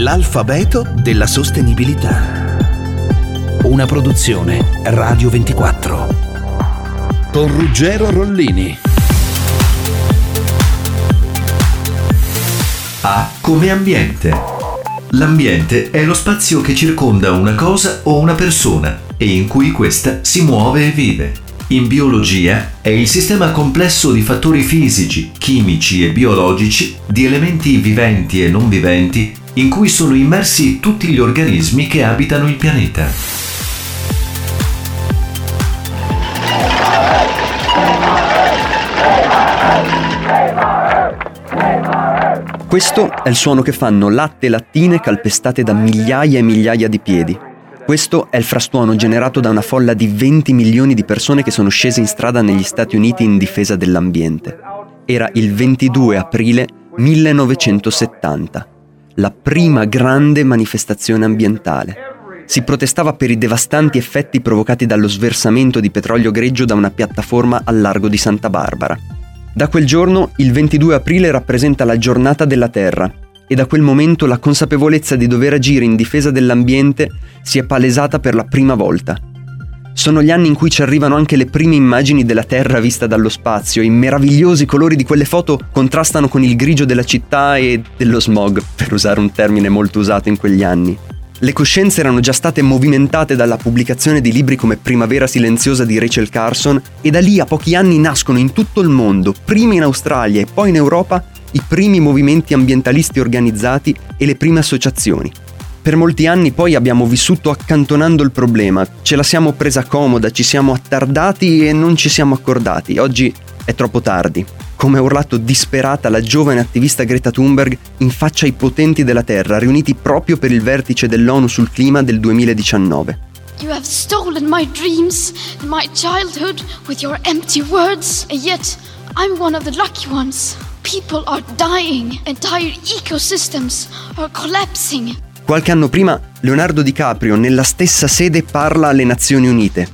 L'alfabeto della sostenibilità. Una produzione Radio 24. Con Ruggero Rollini. A come ambiente. L'ambiente è lo spazio che circonda una cosa o una persona e in cui questa si muove e vive. In biologia è il sistema complesso di fattori fisici, chimici e biologici, di elementi viventi e non viventi, in cui sono immersi tutti gli organismi che abitano il pianeta. Questo è il suono che fanno latte e lattine calpestate da migliaia e migliaia di piedi. Questo è il frastuono generato da una folla di 20 milioni di persone che sono scese in strada negli Stati Uniti in difesa dell'ambiente. Era il 22 aprile 1970, la prima grande manifestazione ambientale. Si protestava per i devastanti effetti provocati dallo sversamento di petrolio greggio da una piattaforma al largo di Santa Barbara. Da quel giorno il 22 aprile rappresenta la giornata della Terra e da quel momento la consapevolezza di dover agire in difesa dell'ambiente si è palesata per la prima volta. Sono gli anni in cui ci arrivano anche le prime immagini della Terra vista dallo spazio, i meravigliosi colori di quelle foto contrastano con il grigio della città e dello smog, per usare un termine molto usato in quegli anni. Le coscienze erano già state movimentate dalla pubblicazione di libri come Primavera silenziosa di Rachel Carson e da lì a pochi anni nascono in tutto il mondo, prima in Australia e poi in Europa, i primi movimenti ambientalisti organizzati e le prime associazioni. Per molti anni poi abbiamo vissuto accantonando il problema, ce la siamo presa comoda, ci siamo attardati e non ci siamo accordati. Oggi è troppo tardi. Come ha urlato disperata la giovane attivista Greta Thunberg in faccia ai potenti della Terra, riuniti proprio per il vertice dell'ONU sul clima del 2019. You have stolen my dreams and my childhood with your empty words, and yet I'm one of the lucky ones. People are dying, entire ecosystems are collapsing. Qualche anno prima, Leonardo DiCaprio nella stessa sede parla alle Nazioni Unite.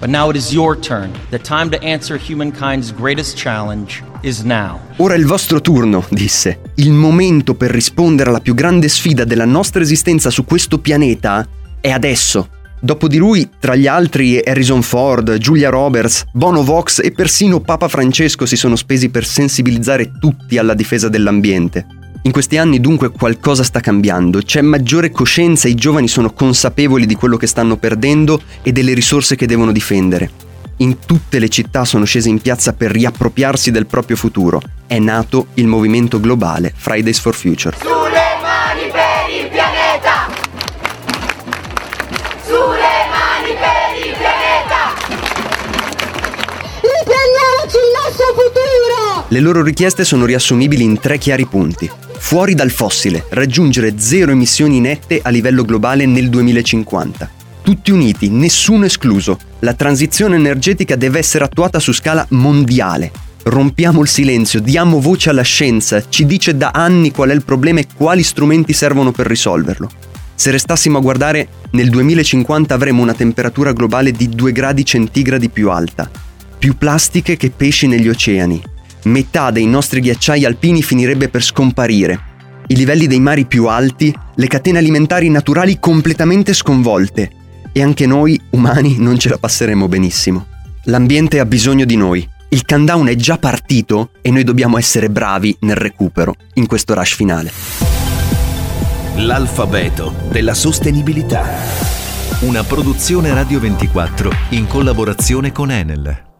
But now it is your turn. The time to answer humankind's greatest challenge is now. Ora è il vostro turno, disse. Il momento per rispondere alla più grande sfida della nostra esistenza su questo pianeta è adesso. Dopo di lui, tra gli altri, Harrison Ford, Julia Roberts, Bono Vox e persino Papa Francesco si sono spesi per sensibilizzare tutti alla difesa dell'ambiente. In questi anni dunque qualcosa sta cambiando, c'è maggiore coscienza, i giovani sono consapevoli di quello che stanno perdendo e delle risorse che devono difendere. In tutte le città sono scese in piazza per riappropriarsi del proprio futuro. È nato il movimento globale Fridays for Future. Le loro richieste sono riassumibili in tre chiari punti. Fuori dal fossile, raggiungere zero emissioni nette a livello globale nel 2050. Tutti uniti, nessuno escluso. La transizione energetica deve essere attuata su scala mondiale. Rompiamo il silenzio, diamo voce alla scienza, ci dice da anni qual è il problema e quali strumenti servono per risolverlo. Se restassimo a guardare, nel 2050 avremo una temperatura globale di 2 gradi centigradi più alta, più plastiche che pesci negli oceani, metà dei nostri ghiacciai alpini finirebbe per scomparire, i livelli dei mari più alti, le catene alimentari naturali completamente sconvolte e anche noi, umani, non ce la passeremo benissimo. L'ambiente ha bisogno di noi. Il countdown è già partito e noi dobbiamo essere bravi nel recupero in questo rush finale. L'alfabeto della sostenibilità. Una produzione Radio 24 in collaborazione con Enel.